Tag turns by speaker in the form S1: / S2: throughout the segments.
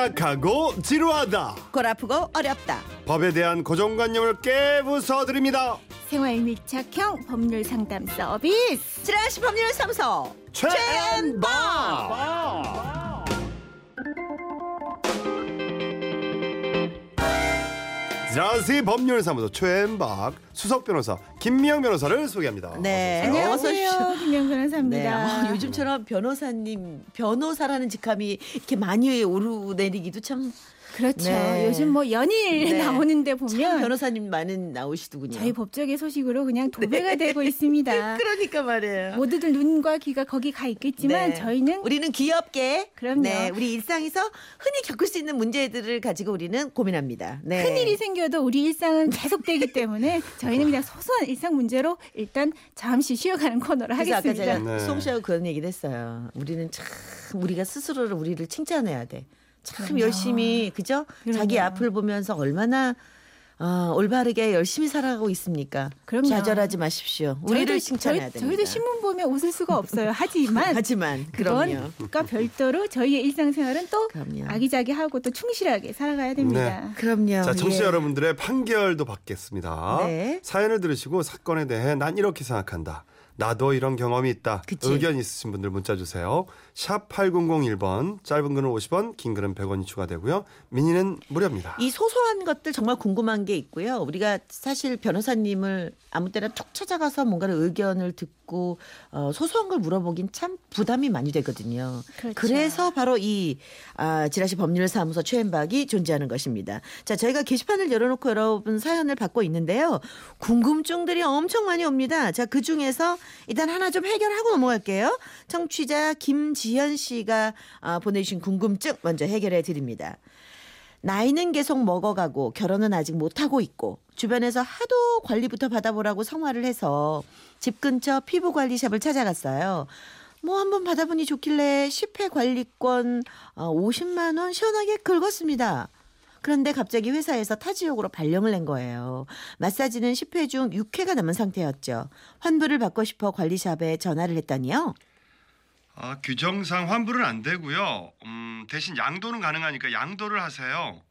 S1: 딱딱하고 지루하다.
S2: 골 아프고 어렵다.
S1: 법에 대한 고정관념을 깨부숴드립니다.
S3: 생활 밀착형 법률 상담 서비스.
S2: 지라시 법률 사무소
S1: 최앤박 자시 법률사무소 최앤박 수석 변호사 김미영 변호사를 소개합니다
S2: 네.
S1: 어서 오세요.
S3: 안녕하세요. 김영
S2: 네.
S3: 변호사입니다.
S2: 어, 요즘처럼 변호사님 변호사라는 직함이 이렇게 많이 오르내리기도 참,
S3: 그렇죠.
S2: 네.
S3: 요즘 뭐 연일
S2: 네.
S3: 나오는데
S2: 참
S3: 보면
S2: 변호사님 많은 나오시더군요.
S3: 저희 법적의 소식으로 그냥 도배가 되고 있습니다.
S2: 그러니까 말이에요.
S3: 모두들 눈과 귀가 거기 가 있겠지만
S2: 네.
S3: 저희는
S2: 우리는 귀엽게
S3: 그럼요.
S2: 네, 우리 일상에서 흔히 겪을 수 있는 문제들을 가지고 우리는 고민합니다. 네.
S3: 큰 일이 생겨도 우리 일상은 계속되기 때문에 저희는 그냥 소소한 일상 문제로 일단 잠시 쉬어가는 코너로
S2: 그래서 아까
S3: 하겠습니다.
S2: 제가
S1: 네.
S2: 송 씨하고 그런 얘기를 했어요. 우리는 참 우리가 스스로를 우리를 칭찬해야 돼. 참
S3: 그럼요.
S2: 열심히 그죠? 자기
S3: 그럼요.
S2: 앞을 보면서 얼마나 어, 올바르게 열심히 살아가고 있습니까?
S3: 그럼요.
S2: 좌절하지 마십시오. 우리를 칭찬해야
S3: 저희,
S2: 됩니다.
S3: 저희도 신문 보면 웃을 수가 없어요. 하지만
S2: 하지만 그럼요.
S3: 그건과 별도로 저희의 일상생활은 또
S2: 그럼요.
S3: 아기자기하고 또 충실하게 살아가야 됩니다.
S2: 그럼요.
S1: 자, 청취자
S2: 예.
S1: 여러분들의 판결도 받겠습니다.
S2: 네.
S1: 사연을 들으시고 사건에 대해 난 이렇게 생각한다. 나도 이런 경험이 있다.
S2: 그치.
S1: 의견 있으신 분들 문자 주세요. 샵 8001번 짧은 글은 50원 긴 글은 100원이 추가되고요. 미니는 무료입니다.
S2: 이 소소한 것들 정말 궁금한 게 있고요. 우리가 사실 변호사님을 아무 때나 툭 찾아가서 뭔가를 의견을 듣고 어, 소소한 걸 물어보긴 참 부담이 많이 되거든요.
S3: 그렇죠.
S2: 그래서 바로 이 아, 지라시 법률사무소 최앤박이 존재하는 것입니다. 자, 저희가 게시판을 열어놓고 여러분 사연을 받고 있는데요. 궁금증들이 엄청 많이 옵니다. 자, 그 중에서 일단 하나 좀 해결하고 넘어갈게요. 청취자 김지현 씨가 아, 보내주신 궁금증 먼저 해결해 드립니다. 나이는 계속 먹어가고 결혼은 아직 못하고 있고 주변에서 하도 관리부터 받아보라고 성화를 해서 집 근처 피부 관리샵을 찾아갔어요. 뭐 한번 받아보니 좋길래 10회 관리권 어, 50만 원 시원하게 긁었습니다. 그런데 갑자기 회사에서 타지역으로 발령을 낸 거예요. 마사지는 10회 중 6회가 남은 상태였죠. 환불을 받고 싶어 관리샵에 전화를 했더니요.
S1: 아, 규정상 환불은 안 되고요. 음, 대신 양도는 가능하니까 양도를 하세요.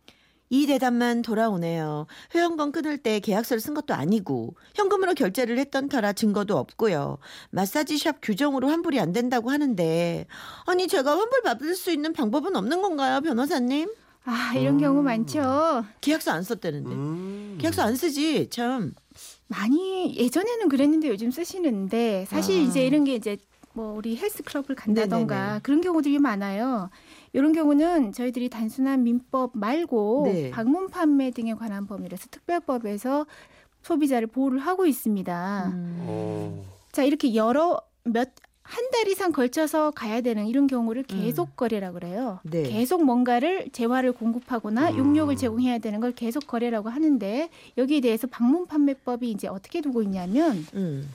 S2: 이 대답만 돌아오네요. 회원권 끊을 때 계약서를 쓴 것도 아니고 현금으로 결제를 했던 터라 증거도 없고요. 마사지샵 규정으로 환불이 안 된다고 하는데 아니 제가 환불 받을 수 있는 방법은 없는 건가요, 변호사님?
S3: 아 이런 경우 많죠.
S2: 계약서 안 썼다는데.
S1: 음.
S2: 계약서 안 쓰지 참.
S3: 많이 예전에는 그랬는데 요즘 쓰시는데 사실
S2: 아.
S3: 이제 이런 게 이제 뭐 우리 헬스 클럽을 간다던가
S2: 네네네.
S3: 그런 경우들이 많아요. 이런 경우는 저희들이 단순한 민법 말고
S2: 네.
S3: 방문 판매 등에 관한 법률에서 특별법에서 소비자를 보호를 하고 있습니다.
S2: 음.
S1: 어.
S3: 자 이렇게 여러 몇 한 달 이상 걸쳐서 가야 되는 이런 경우를 계속 거래라 그래요.
S2: 네.
S3: 계속 뭔가를 재화를 공급하거나
S1: 음.
S3: 용역을 제공해야 되는 걸 계속 거래라고 하는데 여기에 대해서 방문 판매법이 이제 어떻게 두고 있냐면
S2: 음.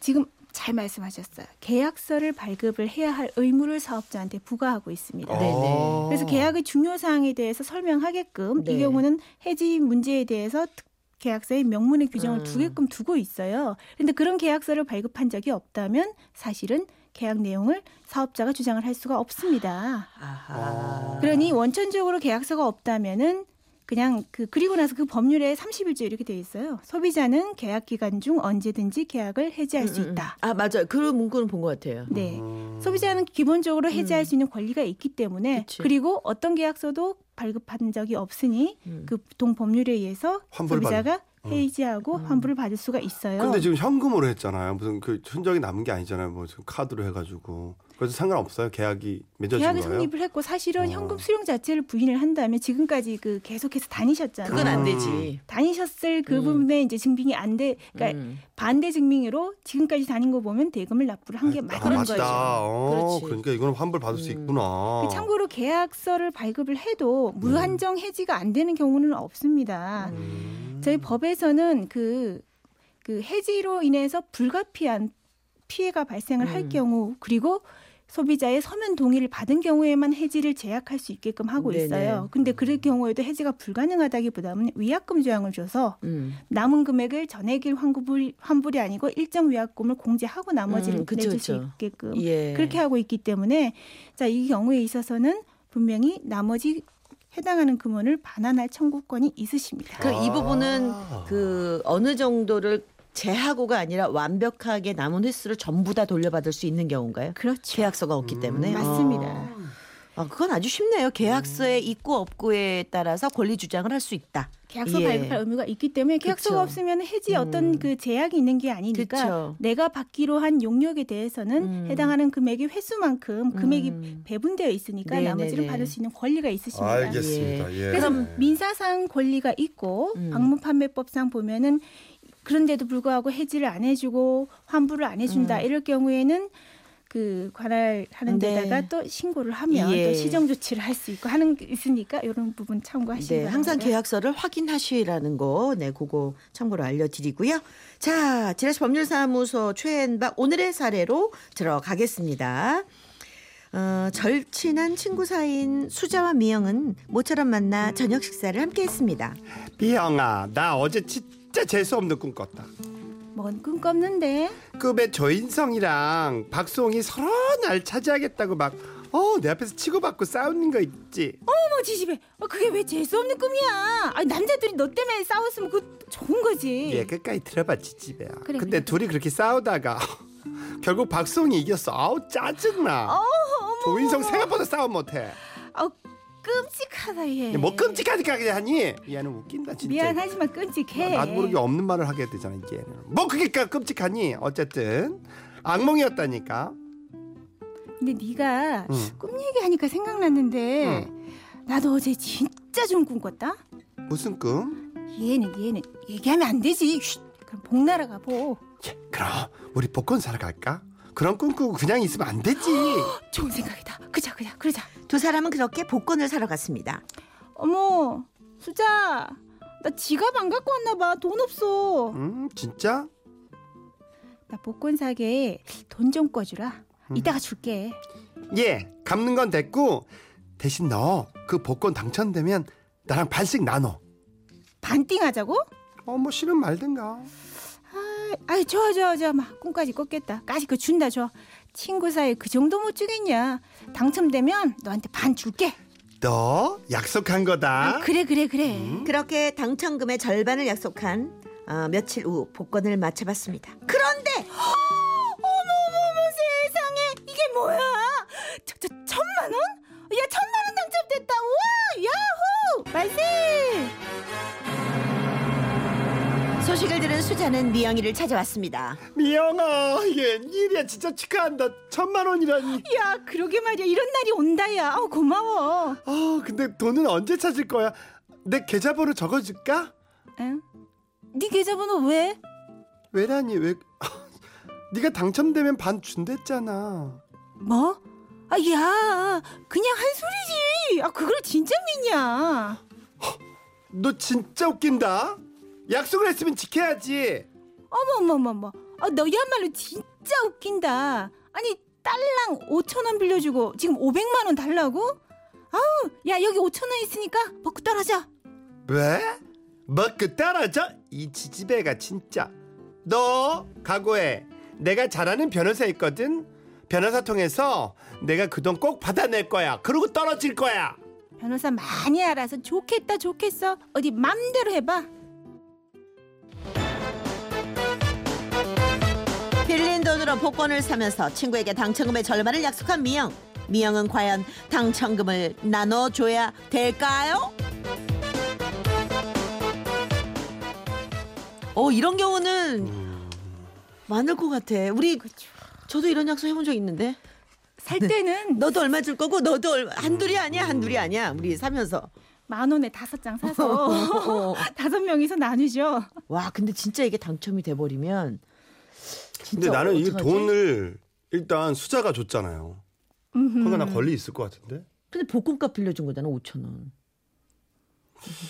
S3: 지금 잘 말씀하셨어요. 계약서를 발급을 해야 할 의무를 사업자한테 부과하고 있습니다.
S2: 네.
S1: 아.
S3: 그래서 계약의 중요 사항에 대해서 설명하게끔
S2: 네.
S3: 이 경우는 해지 문제에 대해서 특- 계약서의 명문의 규정을
S2: 음.
S3: 두게끔 두고 있어요. 그런데 그런 계약서를 발급한 적이 없다면 사실은 계약 내용을 사업자가 주장을 할 수가 없습니다.
S2: 아하.
S3: 그러니 원천적으로 계약서가 없다면은 그냥 그 그리고 나서 그 법률에 30일째 이렇게 돼 있어요. 소비자는 계약 기간 중 언제든지 계약을 해지할 수
S2: 음, 음, 음.
S3: 있다.
S2: 아 맞아요. 그 문구는 본 것 같아요.
S3: 네.
S1: 음.
S3: 소비자는 기본적으로 해지할
S2: 음.
S3: 수 있는 권리가 있기 때문에
S2: 그치.
S3: 그리고 어떤 계약서도 발급한 적이 없으니
S2: 음.
S3: 그 보통 법률에 의해서 소비자가
S1: 음.
S3: 해지하고
S2: 음.
S3: 환불을 받을 수가 있어요.
S1: 근데 지금 현금으로 했잖아요. 무슨 그 흔적이 남은 게 아니잖아요. 뭐 지금 카드로 해가지고 그래서 상관없어요. 계약이 맺어진
S3: 계약에
S1: 거예요.
S3: 성립을 했고 사실은
S1: 어.
S3: 현금 수령 자체를 부인을 한다면 지금까지 그 계속해서 다니셨잖아요.
S2: 그건 안
S1: 음.
S2: 되지.
S3: 다니셨을 그
S2: 음.
S3: 부분에 이제 증빙이 안 돼, 그러니까
S2: 음.
S3: 반대 증명으로 지금까지 다닌 거 보면 대금을 납부를 한게
S1: 아,
S3: 맞는. 거죠.
S1: 어. 그러니까 이거는 환불 받을 수
S2: 음.
S1: 있구나.
S3: 그 참고로 계약서를 발급을 해도 무한정 해지가 안 되는 경우는 없습니다.
S1: 음.
S3: 저희 법에서는 그, 그 해지로 인해서 불가피한 피해가 발생을 할
S2: 음.
S3: 경우 그리고 소비자의 서면 동의를 받은 경우에만 해지를 제약할 수 있게끔 하고
S2: 네네.
S3: 있어요. 근데 그럴 경우에도 해지가 불가능하다기보다는 위약금 조항을 줘서
S2: 음.
S3: 남은 금액을 전액일 환불이, 환불이 아니고 일정 위약금을 공제하고 나머지를
S2: 음, 그쵸,
S3: 내줄 수
S2: 그쵸.
S3: 있게끔
S2: 예.
S3: 그렇게 하고 있기 때문에 자 이 경우에 있어서는 분명히 나머지 해당하는 금원을 반환할 청구권이 있으십니다.
S2: 그이 부분은
S1: 아.
S2: 그 어느 정도를 제하고가 아니라 완벽하게 남은 횟수를 전부 다 돌려받을 수 있는 경우인가요?
S3: 그렇죠.
S2: 계약서가 없기 때문에
S3: 음, 맞습니다.
S2: 아, 아, 그건 아주 쉽네요. 계약서에 있고 없고에 따라서 권리 주장을 할 수 있다.
S3: 계약서
S2: 예.
S3: 발급할 의무가 있기 때문에 계약서가
S2: 그쵸.
S3: 없으면 해지
S2: 음.
S3: 어떤 그 제약이 있는 게 아니니까
S2: 그쵸.
S3: 내가 받기로 한 용역에 대해서는
S2: 음.
S3: 해당하는 금액의 횟수만큼 금액이
S2: 음.
S3: 배분되어 있으니까
S2: 네네네.
S3: 나머지를 받을 수 있는 권리가 있으십니다.
S1: 알겠습니다. 예.
S3: 그래서
S2: 그럼-
S3: 민사상 권리가 있고
S2: 음.
S3: 방문 판매법상 보면은 그런데도 불구하고 해지를 안 해주고 환불을 안 해준다
S2: 음.
S3: 이럴 경우에는 그 관할하는
S2: 네.
S3: 데다가 또 신고를 하면
S2: 예.
S3: 또 시정 조치를 할 수 있고 하는 게 있으니까 이런 부분 참고하시기
S2: 네,
S3: 바랍니다.
S2: 항상 계약서를 확인하시라는 거, 네, 그거 참고로 알려드리고요. 자, 지라시 법률사무소 최앤박 오늘의 사례로 들어가겠습니다. 어, 절친한 친구 사이인 수자와 미영은 모처럼 만나 저녁 식사를 함께했습니다.
S1: 비영아, 나 어제 진짜 재수 없는 꿈 꿨다.
S3: 뭔 꿈 꿨는데
S1: 급의 조인성이랑 박수홍이 서로 날 차지하겠다고 막 어, 내 앞에서 치고받고 싸우는 거 있지.
S3: 어머 지집애 어, 그게 왜 재수 없는 꿈이야 아니 남자들이 너 때문에 싸웠으면 그 좋은 거지
S1: 예, 끝까지 들어봐, 지지배야.
S3: 그래,
S1: 근데
S3: 그래.
S1: 둘이 그렇게 싸우다가 결국 박수홍이 이겼어. 아우 짜증나. 조인성 생각보다 싸움 못해.
S3: 아 끔찍하다
S1: 얘뭐 그냥 하니? 얘는 웃긴다 진짜.
S3: 미안하지만 끔찍해
S1: 나도 모르게 없는 말을 하게 되잖아 얘는. 뭐 그게 까- 끔찍하니? 어쨌든 악몽이었다니까.
S3: 근데 네가
S1: 응.
S3: 꿈 얘기하니까 생각났는데 나도 어제 진짜 좋은 꿈 꿨다
S1: 무슨 꿈?
S3: 얘는 얘는 얘기하면 안 되지 쉿. 그럼 복나라 가보
S1: 예, 그럼 우리 복권 사러 갈까? 그런 꿈 꾸고 그냥 있으면 안 되지.
S3: 좋은 생각이다 그자 그자 그러자
S2: 두 사람은 그렇게 복권을 사러 갔습니다.
S3: 어머 수자 나 지갑 안 갖고 왔나 봐 돈 없어
S1: 음 진짜?
S3: 나 복권 사게 돈 좀 꿔주라 이따가 줄게
S1: 예, 갚는 건 됐고 대신 너 그 복권 당첨되면 나랑 반씩 나눠.
S3: 반띵 하자고?
S1: 어뭐 싫으면 말든가.
S3: 아이 좋아 좋아 좋아. 막 꿈까지 꿨겠다. 까지 그 준다 줘 친구 사이 그 정도 못 주겠냐? 당첨되면 너한테 반 줄게.
S1: 너 약속한 거다.
S3: 아, 그래 그래 그래.
S2: 그렇게 당첨금의 절반을 약속한 어, 며칠 후 복권을 맞춰봤습니다. 그런데!
S3: 어머머머 세상에. 이게 뭐야? 저, 저 천만 원? 야 천만 원 당첨됐다. 우와 야호! 말세
S2: 소식을 들은 수자는 미영이를 찾아왔습니다.
S1: 미영아, 이게 일이야 진짜 축하한다. 천만 원이라니.
S3: 야 그러게 말이야 이런 날이 온다야 아우 고마워
S1: 아 근데 돈은 언제 찾을 거야? 내 계좌번호 적어줄까?
S3: 응? 네 계좌번호 왜?
S1: 왜라니 왜? 네가 당첨되면 반 준댔잖아.
S3: 뭐? 아, 야, 그냥 한 소리지. 아, 그걸 진짜 믿냐?
S1: 너 진짜 웃긴다. 약속을 했으면 지켜야지.
S3: 어머머머머. 아, 너야말로 진짜 웃긴다. 아니, 딸랑 5천 원 빌려주고 지금 500만 원 달라고? 아우, 야, 여기 5천 원 있으니까 먹고 떨어져.
S1: 왜? 먹고 떨어져? 이 지지배가 진짜. 너 각오해. 내가 잘하는 변호사 있거든. 변호사 통해서 내가 그 돈 꼭 받아낼 거야. 그러고 떨어질 거야.
S3: 변호사 많이 알아서 좋겠다, 좋겠어. 어디 맘대로 해봐.
S2: 돈으로 복권을 사면서 친구에게 당첨금의 절반을 약속한 미영. 미영은 과연 당첨금을 나눠줘야 될까요? 어 이런 경우는 많을 것 같아. 우리 저도 이런 약속 해본 적 있는데.
S3: 살 때는
S2: 너도 얼마 줄 거고 너도 얼마 한둘이 아니야 한둘이 아니야 우리 사면서
S3: 만 원에 다섯 장 사서 다섯 명이서 나누죠.
S2: 와 근데 진짜 이게 당첨이 돼버리면
S1: 근데 나는 이? 돈을 일단 수자가 줬잖아요. 그러니까 나 권리 있을 것 같은데.
S2: 근데 복권값 빌려준 거잖아 5천 원.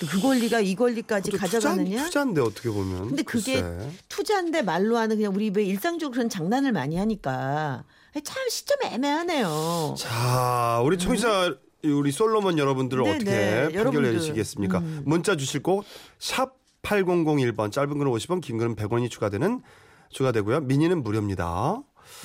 S2: 그 권리가 이 권리까지 가져가느냐?
S1: 투자, 인데 어떻게 보면.
S2: 근데 그게
S1: 글쎄.
S2: 투자인데 말로 하는 그냥 우리 왜 일상적으로 그런 장난을 많이 하니까 참 시점 애매하네요.
S1: 자, 우리 청취자 우리 솔로몬 여러분들은
S2: 네,
S1: 어떻게
S2: 네.
S1: 판결
S2: 여러분들.
S1: 내리시겠습니까?
S2: 음.
S1: 문자 주실 곳 샵 8001번 짧은 글은 50원, 긴 글은 100원이 추가되는 추가되고요. 미니는 무료입니다.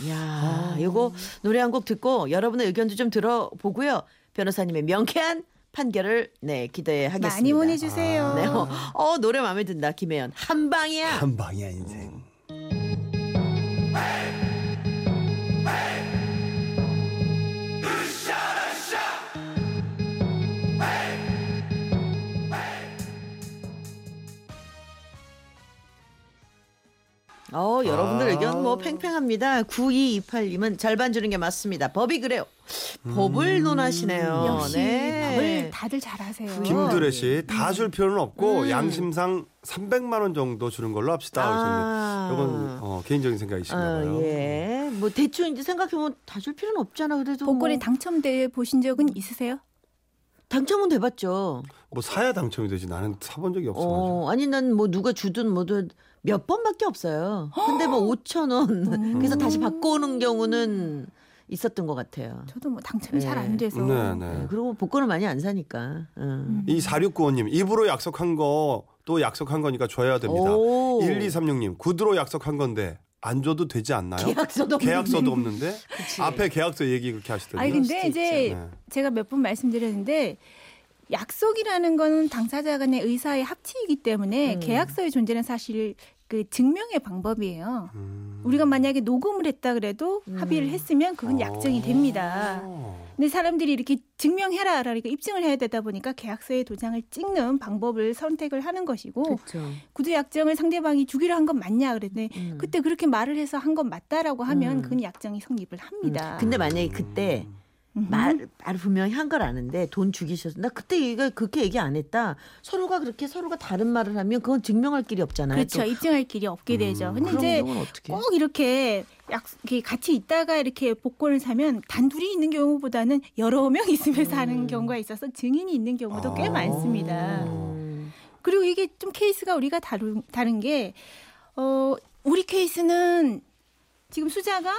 S2: 야, 요거 노래 한 곡 듣고 여러분의 의견도 좀 들어보고요. 변호사님의 명쾌한 판결을 네 기대하겠습니다.
S3: 많이 보내주세요.
S2: 네, 어, 어, 노래 마음에 든다 김혜연 한 방이야.
S1: 한 방이야 인생.
S2: 어, 여러분들
S1: 아.
S2: 의견 뭐 팽팽합니다. 9228님은 절반 주는 게 맞습니다. 법이 그래요. 법을 논하시네요.
S3: 역시
S2: 네.
S3: 밥을 다들 잘하세요.
S1: 김두래 씨
S2: 음.
S1: 다줄 필요는 없고 양심상 300만 원 정도 주는 걸로 합시다.
S2: 아.
S1: 이건 어, 개인적인 생각이신가
S2: 어,
S1: 봐요.
S2: 예. 뭐 대충 이제 생각해보면 다 줄 필요는 없잖아. 그래도
S3: 복권에
S2: 뭐
S3: 당첨돼 보신 적은 있으세요?
S2: 당첨은 돼봤죠.
S1: 뭐 사야 당첨이 되지 나는 사본 적이 없어. 가지고.
S2: 어, 아니 난 뭐 누가 주든 뭐든 몇 번밖에 없어요. 근데 뭐 5천 원. 그래서 다시 바꿔오는 경우는 있었던 것 같아요.
S3: 저도 뭐 당첨이
S2: 네.
S3: 잘안 돼서.
S1: 네,
S2: 네,
S1: 네.
S2: 그리고 복권을 많이 안 사니까. 음.
S1: 이 4695님 입으로 약속한 거 또 약속한 거니까 줘야 됩니다.
S2: 오.
S1: 1236님 구두로 약속한 건데 안 줘도 되지 않나요?
S2: 계약서도 없는데.
S1: 계약서도 없는데. 앞에 계약서 얘기 그렇게 하시더라고요.
S3: 아니 근데 이제.
S1: 네.
S3: 제가 몇 번 말씀드렸는데 약속이라는 거는 당사자 간의 의사의 합치이기 때문에
S2: 음.
S3: 계약서의 존재는 사실 그 증명의 방법이에요.
S1: 음.
S3: 우리가 만약에 녹음을 했다 그래도
S2: 음.
S3: 합의를 했으면 그건 약정이 됩니다.
S1: 어.
S3: 근데 사람들이 이렇게 증명해라 그러니까 입증을 해야 되다 보니까 계약서에 도장을 찍는 방법을 선택을 하는 것이고
S2: 그렇죠.
S3: 구두 약정을 상대방이 주기로 한 건 맞냐 그랬더니
S2: 음.
S3: 그때 그렇게 말을 해서 한 건 맞다라고 하면
S2: 음.
S3: 그건 약정이 성립을 합니다.
S2: 근데 만약에 그때
S3: 음.
S2: 말, 말 분명히 한 걸 아는데 돈 주기 싫어서 나 그때 얘가 그렇게 얘기 안 했다. 서로가 그렇게 서로가 다른 말을 하면 그건 증명할 길이 없잖아요.
S3: 그렇죠.
S2: 또.
S3: 입증할 길이 없게 되죠. 근데 이제
S2: 경우는 어떻게?
S3: 꼭 이렇게 약 이렇게 같이 있다가 이렇게 복권을 사면 단둘이 있는 경우보다는 여러 명 있으면 사는 경우가 있어서 증인이 있는 경우도 꽤
S1: 아.
S3: 많습니다.
S2: 음.
S3: 그리고 이게 좀 케이스가 우리가 다른 다른 게 어, 우리 케이스는 지금 수자가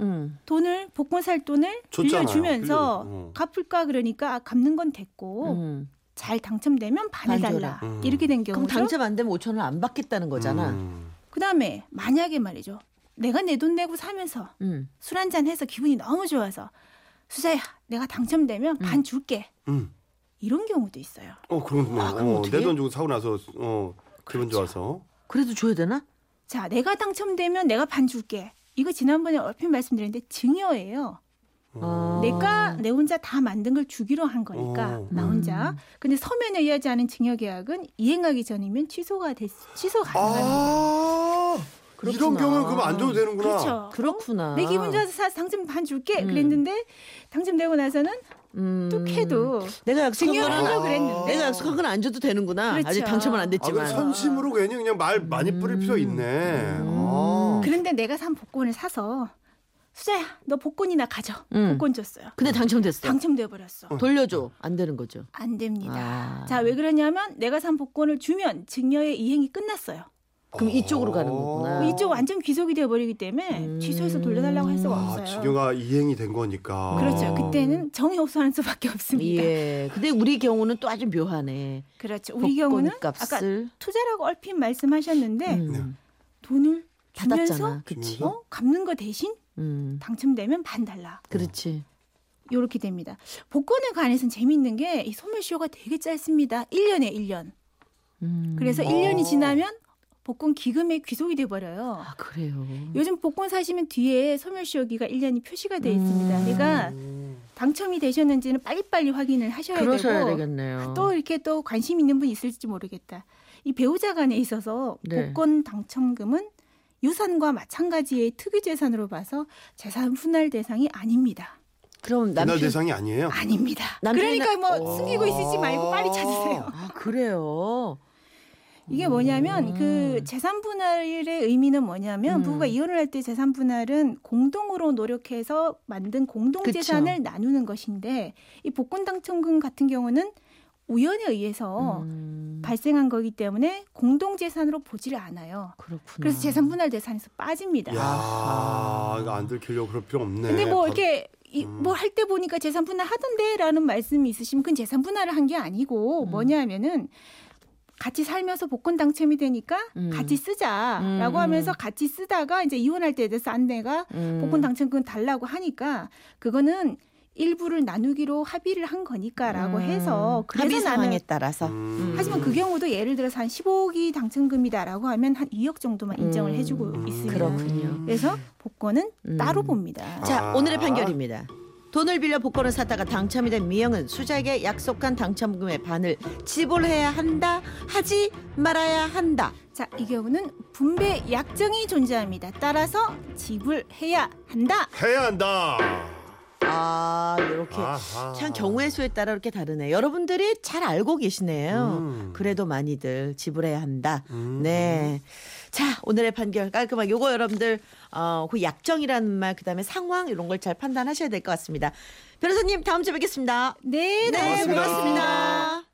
S2: 음.
S3: 돈을 복권 살 돈을
S1: 줬잖아요.
S3: 빌려주면서
S1: 빌려- 어.
S3: 갚을까 그러니까 아, 갚는 건 됐고
S2: 음.
S3: 잘 당첨되면 반을
S2: 반
S3: 달라.
S1: 음.
S3: 이렇게 된
S2: 그럼
S3: 경우죠.
S2: 당첨 안 되면 5천 원 안 받겠다는 거잖아.
S1: 음.
S3: 그다음에 만약에 말이죠. 내가 내 돈 내고 사면서
S2: 음.
S3: 술 한 잔 해서 기분이 너무 좋아서 수자야 내가 당첨되면 반 줄게
S1: 음.
S3: 이런 경우도 있어요.
S1: 어
S2: 아, 그럼 어떻게?
S1: 내돈 주고 사고 나서 어 기분
S3: 그렇죠.
S1: 좋아서
S2: 그래도 줘야 되나?
S3: 자 내가 당첨되면 내가 반 줄게. 이거 지난번에 얼핏 말씀드렸는데 증여예요.
S2: 어.
S3: 내가 내 혼자 다 만든 걸 주기로 한 거니까
S1: 어.
S3: 나 혼자. 근데 서면에 의하지 않은 증여 계약은 이행하기 전이면 취소가 됐 취소 가능합니다.
S1: 아 이런
S2: 그렇구나.
S1: 경우는 그럼 안 줘도 되는구나.
S3: 그렇죠.
S2: 그렇구나.
S3: 내 기분 좋아서 사 당첨 반 줄게
S2: 음.
S3: 그랬는데 당첨되고 나서는
S2: 음.
S3: 뚝 해도
S2: 내가 약속한
S3: 하려고 그랬는데
S2: 내가 약속한 건 안 줘도 되는구나.
S3: 그렇죠.
S2: 아직 당첨은 안
S1: 아,
S2: 됐지만.
S1: 그 선심으로 괜히 그냥 말 많이 뿌릴 필요 있네. 아.
S3: 그런데 내가 산 복권을 사서 수자야 너 복권이나 가져
S2: 음.
S3: 복권 줬어요
S2: 근데 당첨됐어.
S3: 당첨돼 버렸어
S2: 돌려줘. 안 되는 거죠.
S3: 안 됩니다
S2: 아.
S3: 자 왜 그러냐면 내가 산 복권을 주면 증여의 이행이 끝났어요
S2: 그럼 이쪽으로 가는 거구나.
S3: 이쪽 완전 귀속이 되어 버리기 때문에
S2: 음.
S3: 취소해서 돌려달라고 할 수가
S1: 아,
S3: 없어요
S1: 증여가 이행이 된 거니까.
S3: 그렇죠 그때는 정이 없어하는 수밖에 없습니다
S2: 예. 근데 우리 경우는 또 아주 묘하네.
S3: 그렇죠 우리 경우는 아까
S2: 값을
S3: 투자라고 얼핏 말씀하셨는데
S2: 음.
S3: 돈을
S2: 받았잖아. 그치.
S3: 어? 갚는 거 대신
S2: 음.
S3: 당첨되면 반 달라
S2: 그렇지.
S3: 요렇게 됩니다. 복권에 관해서는 재미있는 게 이 소멸시효가 되게 짧습니다. 1년에 1년.
S2: 음.
S3: 그래서
S1: 어.
S3: 1년이 지나면 복권 기금에 귀속이 돼 버려요.
S2: 아 그래요.
S3: 요즘 복권 사시면 뒤에 소멸시효기가 1년이 표시가 돼 있습니다.
S2: 음.
S3: 그러니까 당첨이 되셨는지는 빨리빨리 확인을 하셔야
S2: 그러셔야
S3: 되고
S2: 되겠네요.
S3: 또 이렇게 또 관심 있는 분 있을지 모르겠다. 이 배우자 간에 있어서
S2: 네.
S3: 복권 당첨금은 유산과 마찬가지의 특유 재산으로 봐서 재산 분할 대상이 아닙니다.
S2: 그럼 남편
S1: 대상이 아니에요.
S3: 아닙니다. 그러니까 뭐
S1: 어.
S3: 숨기고 있으지 말고 빨리 찾으세요.
S2: 아 그래요.
S3: 이게 뭐냐면
S2: 음.
S3: 그 재산 분할의 의미는 뭐냐면
S2: 음.
S3: 부부가 이혼을 할 때 재산 분할은 공동으로 노력해서 만든 공동. 재산을 나누는 것인데 이 복권 당첨금 같은 경우는 우연에 의해서
S2: 음,
S3: 발생한 거기 때문에 공동 재산으로 보지를 않아요.
S2: 그렇구나.
S3: 그래서 재산 분할 대상에서 빠집니다.
S1: 야, 이거 안 들키려고 그럴 필요 없네.
S3: 근데 뭐
S1: 바-
S3: 이렇게
S1: 음.
S3: 뭐할 때 보니까 재산 분할 하던데라는 말씀이 있으시면 그건 재산 분할을 한 게 아니고
S2: 음.
S3: 뭐냐면은 같이 살면서 복권 당첨이 되니까
S2: 음.
S3: 같이 쓰자라고
S2: 음,
S3: 하면서
S2: 음.
S3: 같이 쓰다가 이제 이혼할 때 돼서 안내가
S2: 음.
S3: 복권 당첨금 달라고 하니까 그거는 일부를 나누기로 합의를 한 거니까라고
S2: 음,
S3: 해서 그래서
S2: 합의
S3: 나는
S2: 상황에 따라서.
S1: 음.
S3: 하지만 그 경우도 예를 들어서 한 15억이 당첨금이다라고 하면 한 2억 정도만 인정을
S2: 음,
S3: 해주고 있습니다.
S2: 그렇군요.
S3: 그래서 복권은
S2: 음.
S3: 따로 봅니다.
S2: 자,
S1: 아.
S2: 오늘의 판결입니다. 돈을 빌려 복권을 샀다가 당첨이 된 미영은 수자에게 약속한 당첨금의 반을 지불해야 한다, 하지 말아야 한다.
S3: 자, 이 경우는 분배 약정이 존재합니다. 따라서 지불해야 한다.
S1: 해야 한다.
S2: 아, 이렇게
S1: 아하.
S2: 참 경우의 수에 따라 이렇게 다르네. 여러분들이 잘 알고 계시네요.
S1: 음.
S2: 그래도 많이들 지불해야 한다.
S1: 음.
S2: 네. 자, 오늘의 판결 깔끔하게 요거 여러분들 어, 그 약정이라는 말 그다음에 상황 이런 걸 잘 판단하셔야 될 것 같습니다. 변호사님 다음 주에 뵙겠습니다.
S3: 네,
S2: 네,
S1: 고맙습니다.
S2: 고맙습니다.